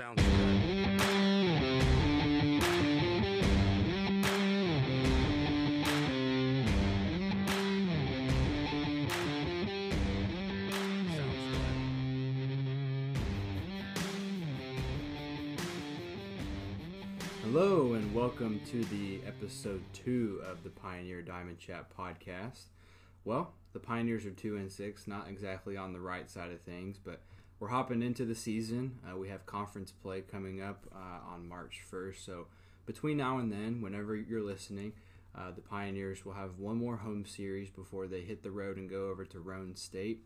Sounds good. Hello and welcome to the episode two of the Pioneer Diamond Chat podcast. Well, the Pioneers are two and six, not exactly on the right side of things, but we're hopping into the season. Uh, we have conference play coming up uh, on March 1st, so between now and then, whenever you're listening, uh, the Pioneers will have one more home series before they hit the road and go over to Roane State.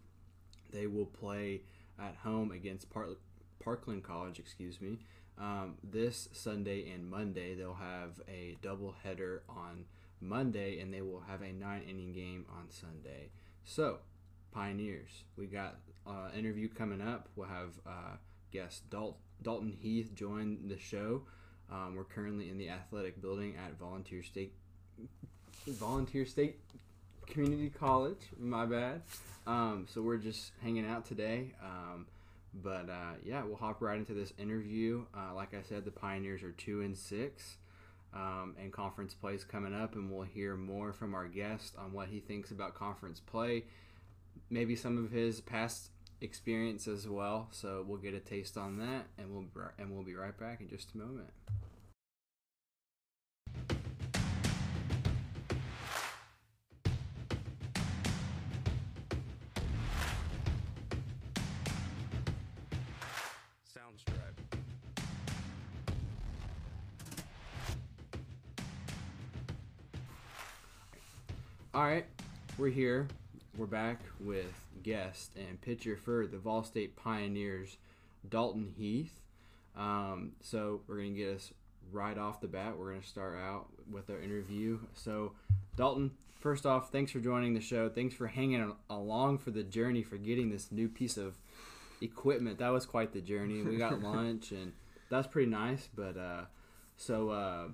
They will play at home against Park- Parkland College, excuse me, um, this Sunday and Monday. They'll have a double header on Monday, and they will have a nine inning game on Sunday. So, Pioneers, we got uh, interview coming up. We'll have uh, guest Dal- Dalton Heath join the show. Um, we're currently in the athletic building at Volunteer State Volunteer State Community College. My bad. Um, so we're just hanging out today. Um, but uh, yeah, we'll hop right into this interview. Uh, like I said, the Pioneers are two and six, um, and conference play is coming up, and we'll hear more from our guest on what he thinks about conference play, maybe some of his past experience as well. So we'll get a taste on that, and we'll be right- and we'll be right back in just a moment. Sounds good. All right, we're here. We're back with guest and pitcher for the Vol State Pioneers, Dalton Heath. Um, so we're gonna get us right off the bat. We're gonna start out with our interview. So, Dalton, first off, thanks for joining the show. Thanks for hanging along for the journey for getting this new piece of equipment. That was quite the journey. We got lunch and that's pretty nice. But uh, so uh,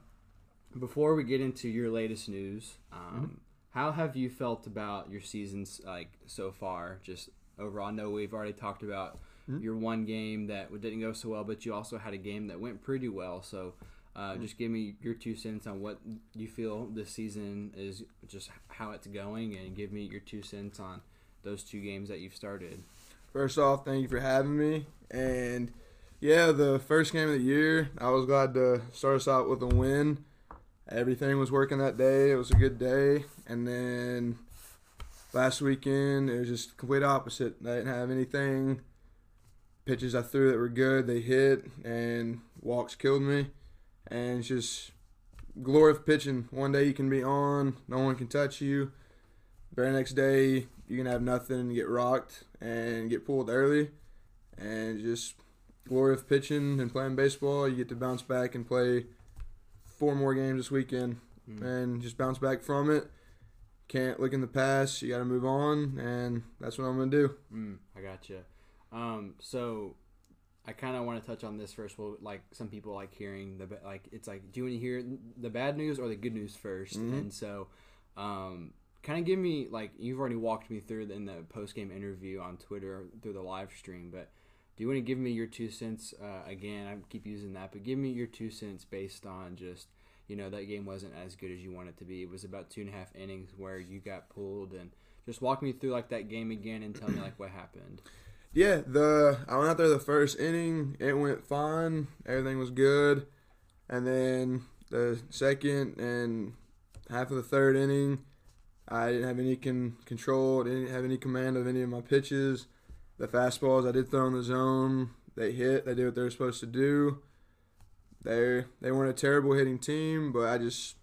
before we get into your latest news, um, how have you felt about your seasons like so far? Just overall, I know we've already talked about your one game that didn't go so well, but you also had a game that went pretty well. So. Uh, Just give me your two cents on what you feel this season is, just how it's going, and give me your two cents on those two games that you've started. First off, thank you for having me. And yeah, the first game of the year, I was glad to start us out with a win. Everything was working that day. It was a good day. And then last weekend, it was just complete opposite. I didn't have anything. Pitches I threw that were good, they hit, and walks killed me. And it's just glory of pitching. One day you can be on, no one can touch you. Very next day, you can have nothing get rocked and get pulled early. And just glory of pitching and playing baseball. You get to bounce back and play four more games this weekend Mm. and just bounce back from it. Can't look in the past. You got to move on, and that's what I'm going to do. Mm, I gotcha. Um, so I kind of want to touch on this first. Well, like some people like hearing the like it's like, do you want to hear the bad news or the good news 1st Mhm. And so, um, kind of give me like you've already walked me through in the post game interview on Twitter through the live stream, but do you want to give me your two cents uh, again? I keep using that, but give me your two cents based on just you know that game wasn't as good as you want it to be. It was about two and a half innings where you got pulled, and just walk me through like that game again and tell me like what happened. Yeah, the I went out there the first inning. It went fine. Everything was good, and then the second and half of the third inning, I didn't have any con- control. Didn't have any command of any of my pitches. The fastballs I did throw in the zone, they hit. They did what they were supposed to do. They they weren't a terrible hitting team, but I just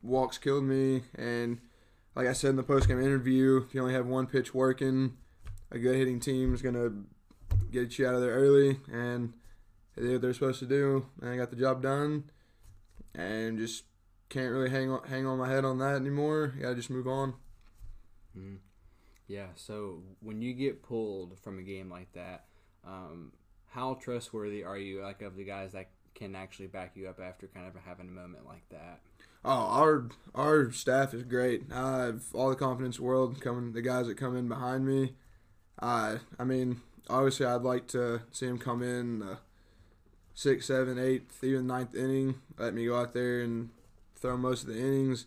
walks killed me. And like I said in the post game interview, if you only have one pitch working a good hitting team is gonna get you out of there early, and they did what they're supposed to do, and I got the job done, and just can't really hang on hang on my head on that anymore. Gotta just move on. Mhm. Yeah. So when you get pulled from a game like that, um, how trustworthy are you, like of the guys that can actually back you up after kind of having a moment like that? Oh, our our staff is great. I have all the confidence in the world coming. The guys that come in behind me, I I mean, obviously, I'd like to see them come in the sixth, seventh, eighth, even ninth inning. Let me go out there and throw most of the innings,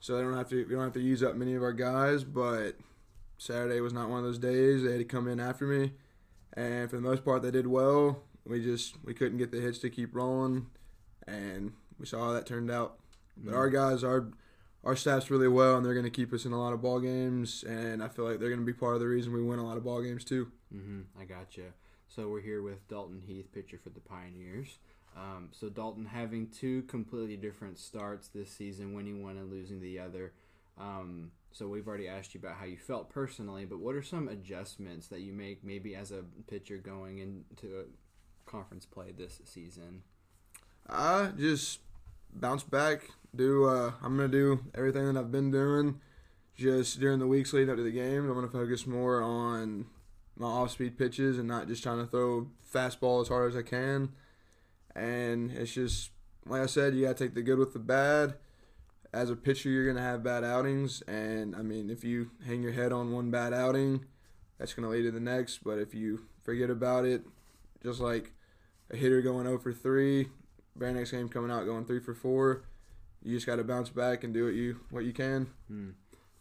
so they don't have to. We don't have to use up many of our guys. But Saturday was not one of those days. They had to come in after me, and for the most part, they did well. We just we couldn't get the hits to keep rolling, and we saw how that turned out. But our guys, our our staff's really well, and they're going to keep us in a lot of ball games. And I feel like they're going to be part of the reason we win a lot of ball games too. Mm-hmm. I gotcha. So we're here with Dalton Heath, pitcher for the Pioneers. Um, so Dalton having two completely different starts this season, winning one and losing the other. Um, so we've already asked you about how you felt personally, but what are some adjustments that you make maybe as a pitcher going into a conference play this season? I just bounce back. Do uh, I'm gonna do everything that I've been doing. Just during the weeks leading up to the game, I'm gonna focus more on my off-speed pitches and not just trying to throw fastball as hard as I can. And it's just like I said, you gotta take the good with the bad. As a pitcher, you're gonna have bad outings, and I mean, if you hang your head on one bad outing, that's gonna lead to the next. But if you forget about it, just like a hitter going 0 for 3, very next game coming out going 3 for 4, you just got to bounce back and do what you what you can. Hmm.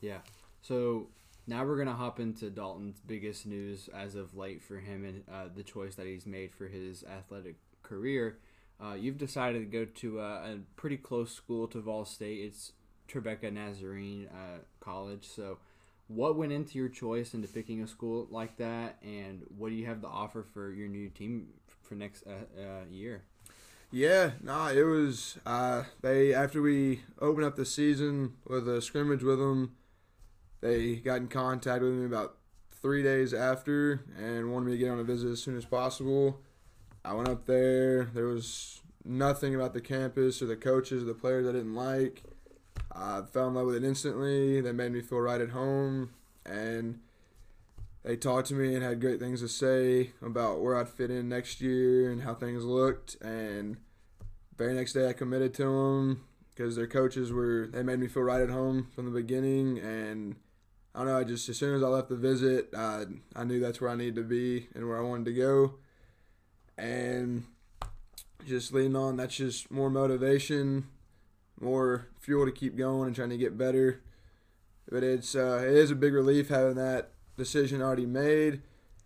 Yeah. So now we're gonna hop into Dalton's biggest news as of late for him and uh, the choice that he's made for his athletic career. Uh, you've decided to go to a, a pretty close school to Vol State. It's Trevecca Nazarene uh, College. So, what went into your choice into picking a school like that, and what do you have to offer for your new team for next uh, uh, year? Yeah, nah, it was uh, they after we opened up the season with a scrimmage with them, they got in contact with me about three days after and wanted me to get on a visit as soon as possible. I went up there. There was nothing about the campus or the coaches or the players I didn't like. I fell in love with it instantly. They made me feel right at home, and they talked to me and had great things to say about where I'd fit in next year and how things looked. And very next day, I committed to them because their coaches were they made me feel right at home from the beginning. And I don't know, I just as soon as I left the visit, I I knew that's where I needed to be and where I wanted to go. And just leaning on, that's just more motivation, more fuel to keep going and trying to get better. But it's uh, it is a big relief having that decision already made,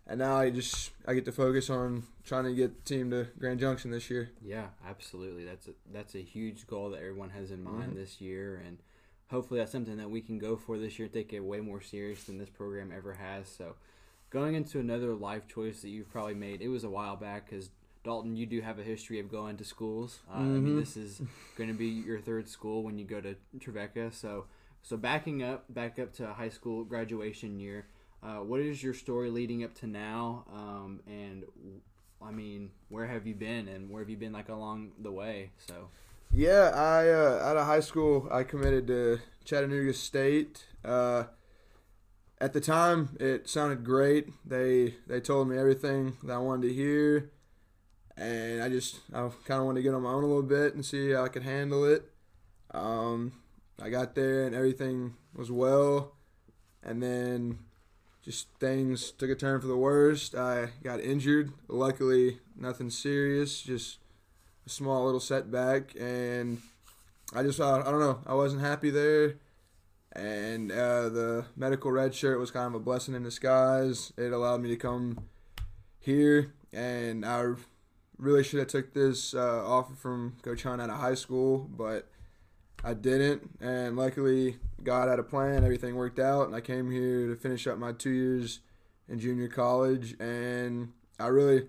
and now I just I get to focus on trying to get the team to Grand Junction this year. Yeah, absolutely. That's a, that's a huge goal that everyone has in mind Mhm. this year, and hopefully that's something that we can go for this year. Take it way more serious than this program ever has. So, going into another life choice that you've probably made, it was a while back because Dalton, you do have a history of going to schools. Uh, I mean, Mhm. this is going to be your third school when you go to Trevecca. So, so backing up, back up to high school graduation year. Uh, what is your story leading up to now? Um, and I mean, where have you been, and where have you been like along the way? So, Yeah, I uh, out of high school I committed to Chattanooga State. Uh, at the time, it sounded great. They they told me everything that I wanted to hear, and I just I kind of wanted to get on my own a little bit and see how I could handle it. Um, I got there and everything was well, and then just things took a turn for the worst. I got injured. Luckily, nothing serious. Just a small little setback, and I just I, I don't know. I wasn't happy there, and uh, the medical red shirt was kind of a blessing in disguise. It allowed me to come here, and I really should have took this uh, offer from Coach Hunt out of high school, but I didn't. And luckily, God had a plan. Everything worked out, and I came here to finish up my two years in junior college. And I really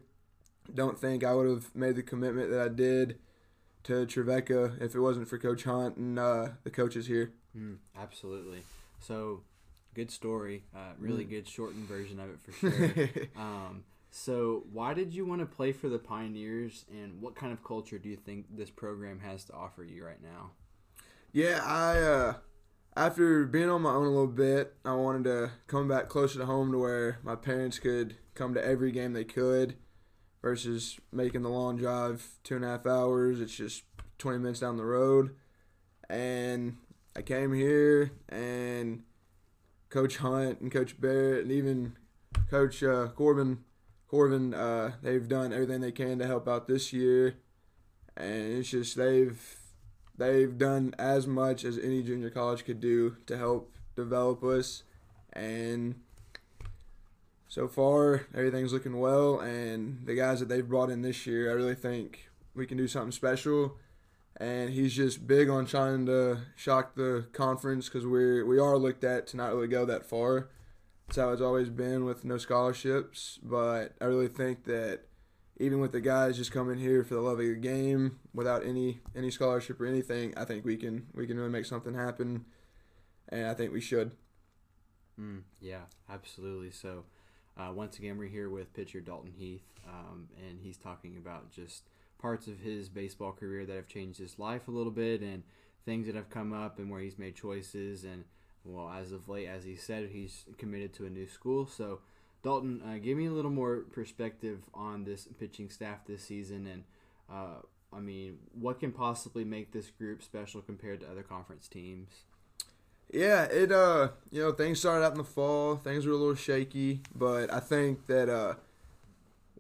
don't think I would have made the commitment that I did to Trevecca if it wasn't for Coach Hunt and uh, the coaches here. Mm, absolutely. So, good story. Uh, really Mm. good shortened version of it for sure. um, so, why did you want to play for the Pioneers, and what kind of culture do you think this program has to offer you right now? Yeah, I uh, after being on my own a little bit, I wanted to come back closer to home to where my parents could come to every game they could, versus making the long drive two and a half hours. It's just twenty minutes down the road, and I came here and Coach Hunt and Coach Barrett and even Coach uh, Corbin Corvin, uh, they've done everything they can to help out this year, and it's just they've they've done as much as any junior college could do to help develop us, and so far everything's looking well. And the guys that they've brought in this year, I really think we can do something special. And he's just big on trying to shock the conference because we we are looked at to not really go that far. That's how it's always been with no scholarships. But I really think that even with the guys just coming here for the love of the game without any any scholarship or anything, I think we can we can really make something happen, and I think we should. Mm, yeah, absolutely. So, uh, once again, we're here with pitcher Dalton Heath, um, and he's talking about just parts of his baseball career that have changed his life a little bit, and things that have come up, and where he's made choices. And well, as of late, as he said, he's committed to a new school. So, Dalton, uh, give me a little more perspective on this pitching staff this season, and uh, I mean, what can possibly make this group special compared to other conference teams? Yeah, it uh, you know, things started out in the fall. Things were a little shaky, but I think that uh,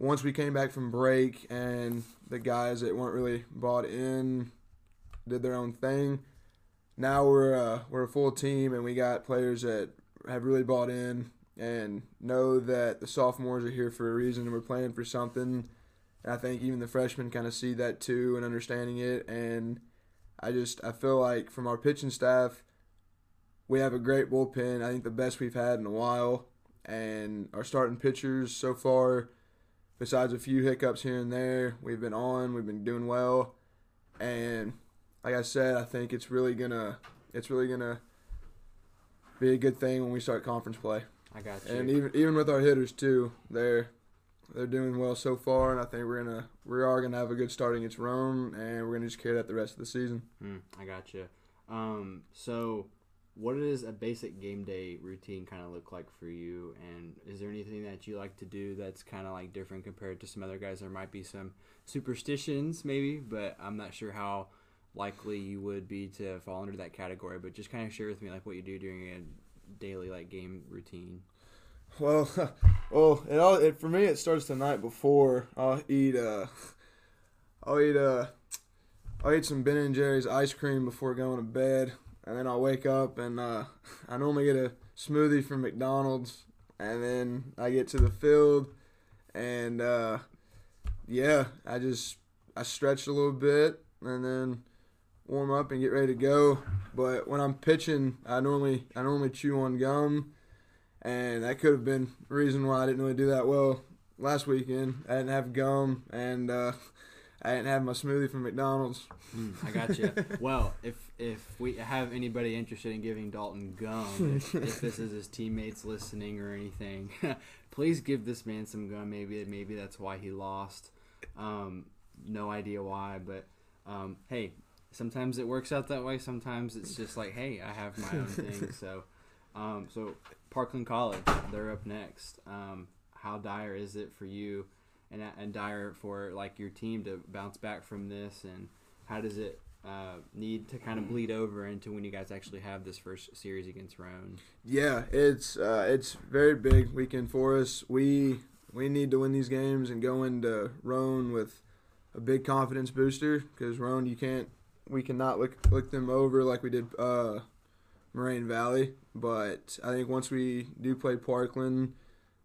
once we came back from break and the guys that weren't really bought in did their own thing, now we're uh, we're a full team and we got players that have really bought in and know that the sophomores are here for a reason and we're playing for something. And I think even the freshmen kind of see that too and understanding it. And I just I feel like from our pitching staff we have a great bullpen. I think the best we've had in a while. And our starting pitchers so far, besides a few hiccups here and there, we've been on. We've been doing well. And like I said, I think it's really gonna it's really gonna be a good thing when we start conference play. I got you. And even even with our hitters too, they're they're doing well so far, and I think we're gonna we are gonna have a good start against Rome, and we're gonna just carry that the rest of the season. Mm, I got you. Um, so, what does a basic game day routine kind of look like for you? And is there anything that you like to do that's kind of like different compared to some other guys? There might be some superstitions, maybe, but I'm not sure how likely you would be to fall under that category. But just kind of share with me like what you do during a daily like game routine. Well, well, it all it, for me it starts the night before. I'll eat uh, I'll eat uh, I'll eat some Ben and Jerry's ice cream before going to bed, and then I'll wake up and uh, I normally get a smoothie from McDonald's, and then I get to the field, and uh, yeah, I just I stretch a little bit, and then warm up and get ready to go. But when I'm pitching, I normally I normally chew on gum and that could have been the reason why I didn't really do that well last weekend. I didn't have gum, and uh, I didn't have my smoothie from McDonald's. Mm, I got you. well, if if we have anybody interested in giving Dalton gum, if, if this is his teammates listening or anything, please give this man some gum. Maybe maybe that's why he lost. Um, no idea why, but um, hey, sometimes it works out that way. Sometimes it's just like, hey, I have my own thing. So, um, so Parkland College, they're up next. Um, how dire is it for you, and and dire for like your team to bounce back from this, and how does it uh, need to kind of bleed over into when you guys actually have this first series against Roane? Yeah, it's uh, it's very big weekend for us. We we need to win these games and go into Roane with a big confidence booster because Roane you can't we cannot look look them over like we did uh, Moraine Valley. But I think once we do play Parkland,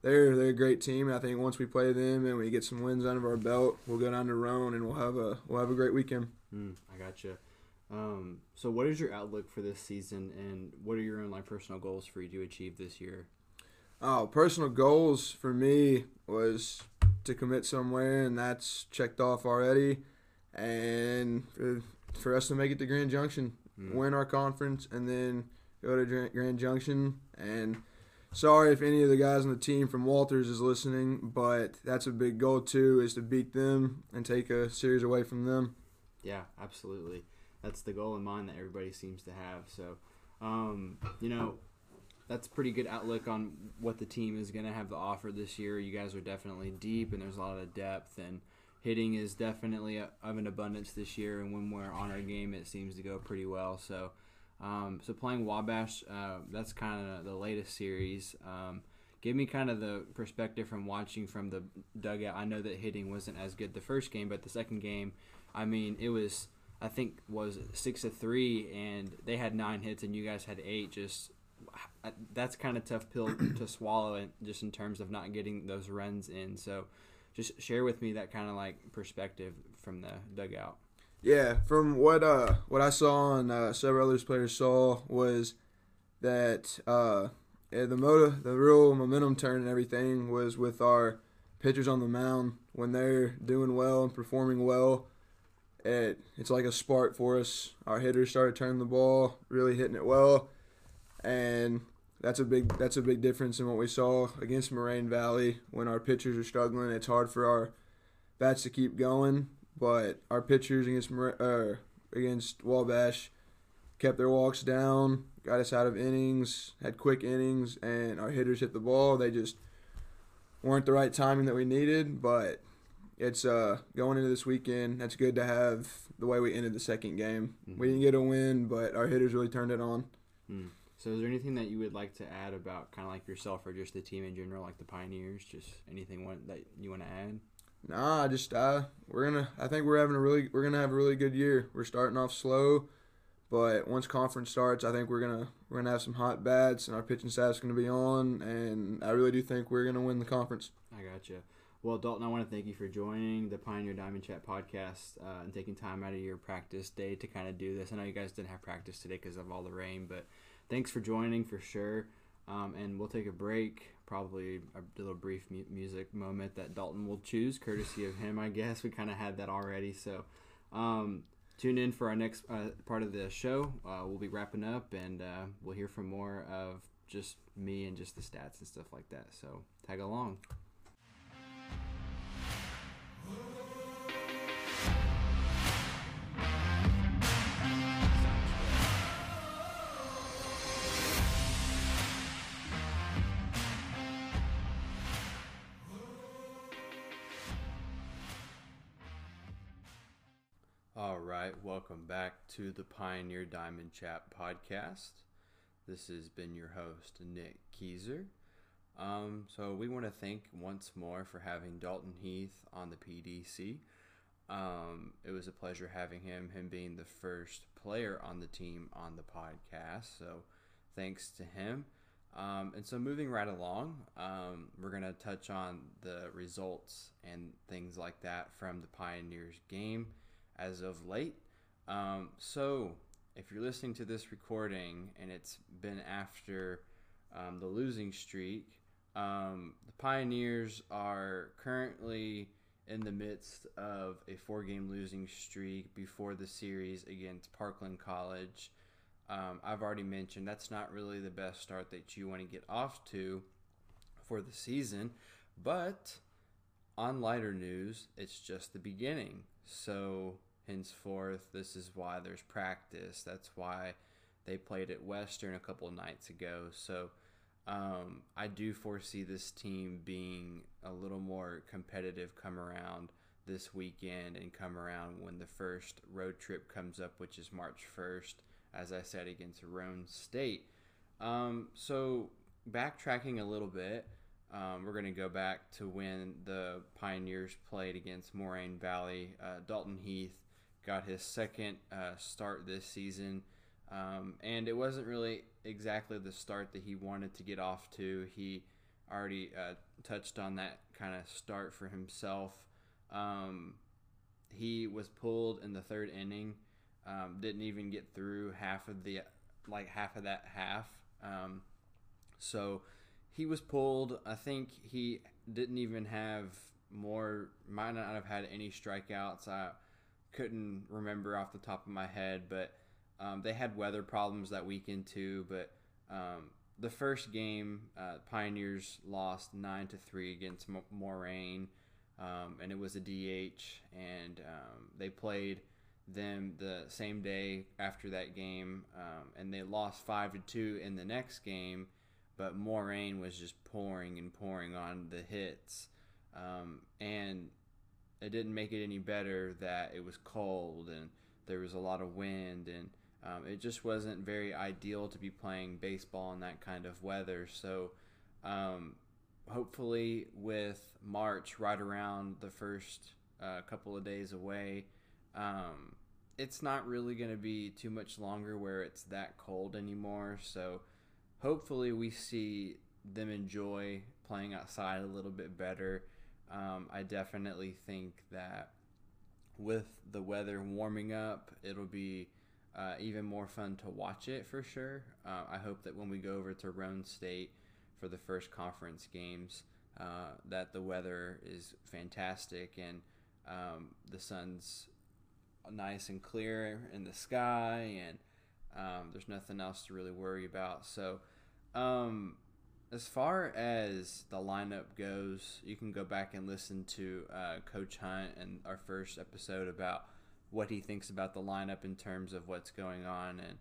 they're they're a great team. I think once we play them and we get some wins under our belt, we'll go down to Roan and we'll have a we'll have a great weekend. Mm, I gotcha. Um, so, what is your outlook for this season, and what are your own like personal goals for you to achieve this year? Oh, personal goals for me was to commit somewhere, and that's checked off already. And for, for us to make it to Grand Junction, Mm. win our conference, and then go to Grand Junction. And sorry if any of the guys on the team from Walters is listening, but that's a big goal too, is to beat them and take a series away from them. Yeah, absolutely. That's the goal in mind that everybody seems to have. So, um, you know, that's pretty good outlook on what the team is going to have to offer this year. You guys are definitely deep, and there's a lot of depth, and hitting is definitely a, of an abundance this year. And when we're on our game, it seems to go pretty well. So, um, so playing Wabash, uh, that's kind of the latest series. Um, give me kind of the perspective from watching from the dugout. I know that hitting wasn't as good the first game, but the second game, I mean, it was I think was six to three, and they had nine hits, and you guys had eight. Just that's kind of tough pill to swallow, just in terms of not getting those runs in. So, just share with me that kind of like perspective from the dugout. Yeah, from what uh what I saw and uh, several others players saw was that uh yeah, the motive, the real momentum turn and everything was with our pitchers on the mound when they're doing well and performing well. It it's like a spark for us. Our hitters started turning the ball, really hitting it well, and that's a big that's a big difference in what we saw against Moraine Valley when our pitchers are struggling. It's hard for our bats to keep going, but our pitchers against uh, against Wabash kept their walks down, got us out of innings, had quick innings, and our hitters hit the ball. They just weren't the right timing that we needed, but it's uh, going into this weekend. That's good to have the way we ended the second game. Mm-hmm. We didn't get a win, but our hitters really turned it on. Mm. So, is there anything that you would like to add about kind of like yourself or just the team in general, like the Pioneers? Just anything that you want to add? Nah, just uh, we're gonna. I think we're having a really. We're gonna have a really good year. We're starting off slow, but once conference starts, I think we're gonna we're gonna have some hot bats, and our pitching staff's gonna be on. And I really do think we're gonna win the conference. I got you. Well, Dalton, I want to thank you for joining the Pioneer Diamond Chat podcast uh, and taking time out of your practice day to kind of do this. I know you guys didn't have practice today because of all the rain, but thanks for joining for sure. Um, and we'll take a break, probably a little brief mu- music moment that Dalton will choose, courtesy of him, I guess. We kind of had that already. So um, tune in for our next uh, part of the show. Uh, we'll be wrapping up and uh, we'll hear from more of just me and just the stats and stuff like that. So tag along. All right, welcome back to the Pioneer Diamond Chat podcast. This has been your host, Nick Keyser. Um, so, we want to thank once more for having Dalton Heath on the PDC. Um, it was a pleasure having him, him being the first player on the team on the podcast. So, thanks to him. Um, and so, moving right along, um, we're going to touch on the results and things like that from the Pioneers game as of late. Um, so, if you're listening to this recording and it's been after um, the losing streak, um, the Pioneers are currently in the midst of a four game losing streak before the series against Parkland College. Um, I've already mentioned that's not really the best start that you want to get off to for the season, but on lighter news, it's just the beginning. So henceforth. This is why there's practice. That's why they played at Western a couple nights ago. So um, I do foresee this team being a little more competitive come around this weekend and come around when the first road trip comes up, which is March 1st, as I said, against Roane State. Um, so backtracking a little bit, um, we're going to go back to when the Pioneers played against Moraine Valley. Uh, Dalton Heath got his second uh, start this season. Um, and it wasn't really exactly the start that he wanted to get off to. He already uh, touched on that kind of start for himself. Um, he was pulled in the third inning. Um, didn't even get through half of the like half of that half. Um, so he was pulled. I think he didn't even have more. Might not have had any strikeouts. I couldn't remember off the top of my head, but um, they had weather problems that weekend too. But um, the first game, uh, Pioneers lost nine to three against M- Moraine, um, and it was a DH, and um, they played them the same day after that game, um, and they lost five to two in the next game. But Moraine was just pouring and pouring on the hits, um, and it didn't make it any better that it was cold and there was a lot of wind and um, it just wasn't very ideal to be playing baseball in that kind of weather. So um, hopefully, with March right around the first uh, couple of days away, um, it's not really going to be too much longer where it's that cold anymore. So hopefully, we see them enjoy playing outside a little bit better. Um, I definitely think that with the weather warming up, it'll be uh, even more fun to watch it for sure. Uh, I hope that when we go over to Roane State for the first conference games, uh, that the weather is fantastic and um, the sun's nice and clear in the sky, and um, there's nothing else to really worry about. So, um, as far as the lineup goes, you can go back and listen to uh, Coach Hunt and our first episode about what he thinks about the lineup in terms of what's going on. And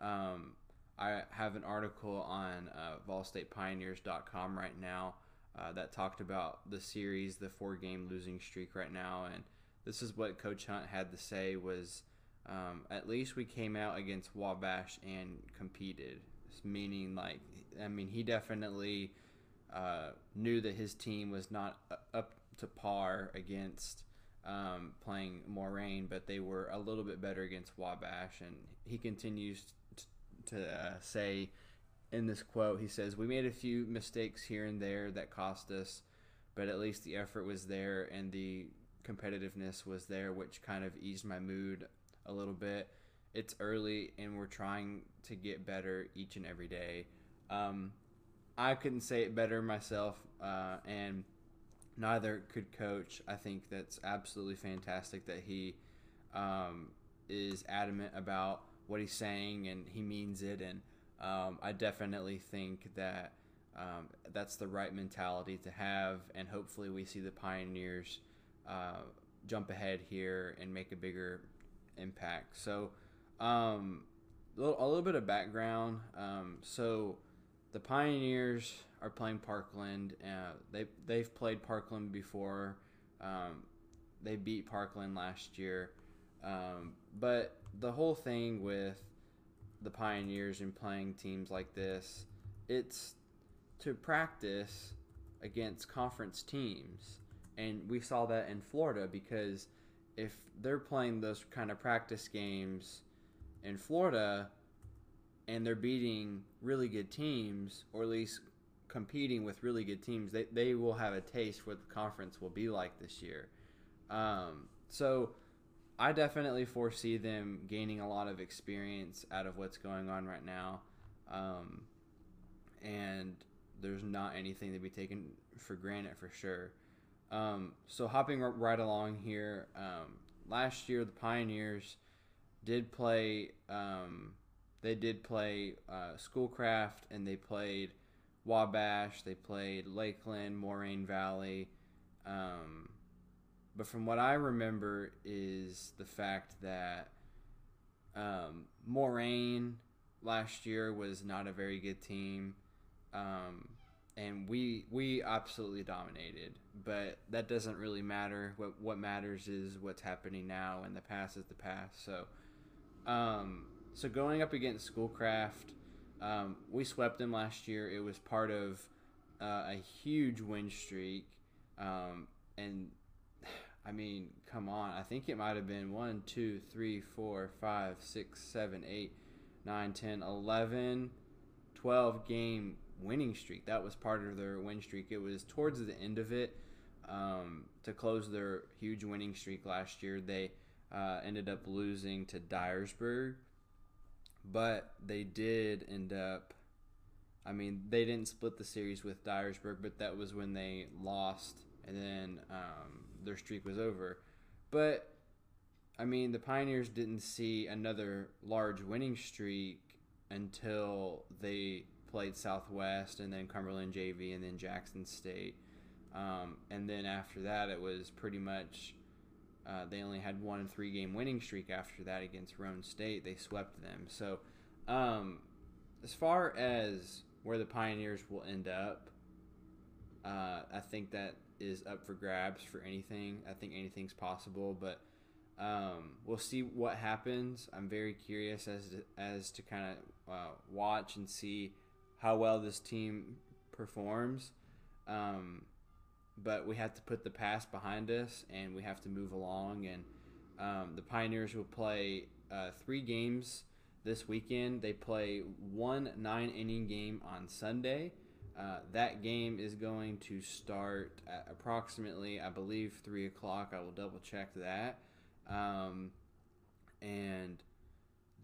um, I have an article on uh, VolStatePioneers.com right now uh, that talked about the series, the four-game losing streak right now, and this is what Coach Hunt had to say was. Um, at least we came out against Wabash and competed. Meaning, like, I mean, he definitely uh, knew that his team was not up to par against um, playing Moraine, but they were a little bit better against Wabash. And he continues t- to uh, say in this quote, he says, We made a few mistakes here and there that cost us, but at least the effort was there and the competitiveness was there, which kind of eased my mood a little bit. It's early and we're trying to get better each and every day. Um, I couldn't say it better myself, uh, and neither could coach. I think that's absolutely fantastic that he um, is adamant about what he's saying and he means it. And um, I definitely think that um, that's the right mentality to have. And hopefully, we see the Pioneers uh, jump ahead here and make a bigger impact. So, um, a, little, a little bit of background. Um, so, the Pioneers are playing Parkland. Uh, they they've played Parkland before. Um, they beat Parkland last year, um, but the whole thing with the Pioneers and playing teams like this, it's to practice against conference teams, and we saw that in Florida because if they're playing those kind of practice games in Florida and they're beating really good teams, or at least competing with really good teams, they, they will have a taste for what the conference will be like this year. Um, so I definitely foresee them gaining a lot of experience out of what's going on right now. Um, and there's not anything to be taken for granted for sure. Um, so hopping right along here, um, last year the Pioneers did play um, they did play uh, Schoolcraft and they played Wabash. They played Lakeland, Moraine Valley. Um, but from what I remember is the fact that um, Moraine last year was not a very good team, um, and we we absolutely dominated. But that doesn't really matter. What what matters is what's happening now, and the past is the past. So. Um, so going up against Schoolcraft, um, we swept them last year. It was part of uh, a huge win streak, um, and I mean, come on. I think it might have been one, two, three, four, five, six, seven, eight, nine, ten, eleven, twelve game winning streak. That was part of their win streak. It was towards the end of it um, to close their huge winning streak last year. They uh, ended up losing to Dyersburg but they did end up. I mean, they didn't split the series with Dyersburg, but that was when they lost, and then um, their streak was over. But I mean, the Pioneers didn't see another large winning streak until they played Southwest, and then Cumberland JV, and then Jackson State. Um, and then after that, it was pretty much uh, they only had one three game winning streak after that against Roane State. They swept them. So, um, as far as where the Pioneers will end up, uh, I think that is up for grabs for anything. I think anything's possible, but um, we'll see what happens. I'm very curious as to, as to kind of uh, watch and see how well this team performs. Um, but we have to put the past behind us and we have to move along. And um, the Pioneers will play uh, three games this weekend. They play one nine inning game on Sunday. Uh, that game is going to start at approximately, I believe, three o'clock. I will double check that. Um, and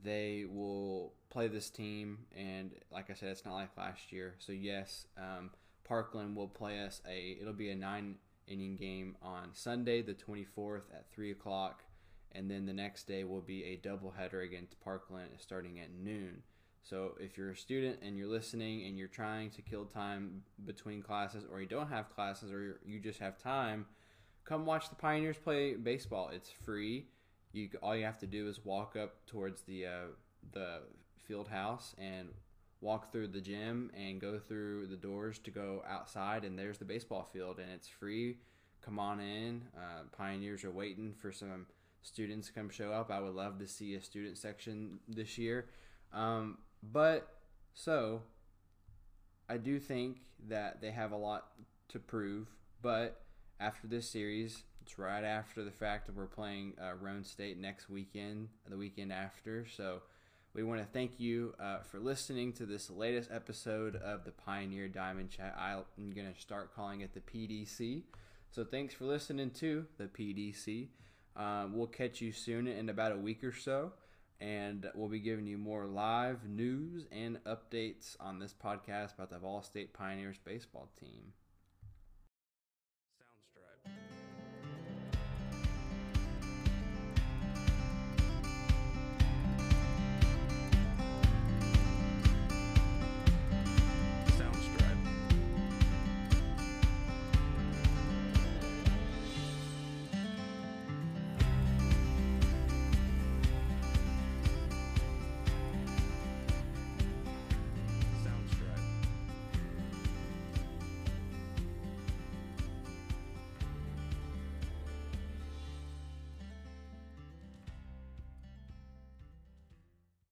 they will play this team. And like I said, it's not like last year. So yes, um, Parkland will play us a. It'll be a nine inning game on Sunday, the twenty fourth at three o'clock, and then the next day will be a doubleheader against Parkland starting at noon. So if you're a student and you're listening and you're trying to kill time between classes, or you don't have classes, or you just have time, come watch the Pioneers play baseball. It's free. You all you have to do is walk up towards the uh, the field house and walk through the gym and go through the doors to go outside, and there's the baseball field, and it's free. Come on in. Uh, Pioneers are waiting for some students to come show up. I would love to see a student section this year. Um, but so I do think that they have a lot to prove. But after this series, it's right after the fact that we're playing uh, Roane State next weekend, the weekend after. So we want to thank you uh, for listening to this latest episode of the Pioneer Diamond Chat. I'm going to start calling it the PDC. So thanks for listening to the PDC. Um, we'll catch you soon in about a week or so and we'll be giving you more live news and updates on this podcast about the Vol State Pioneers baseball team.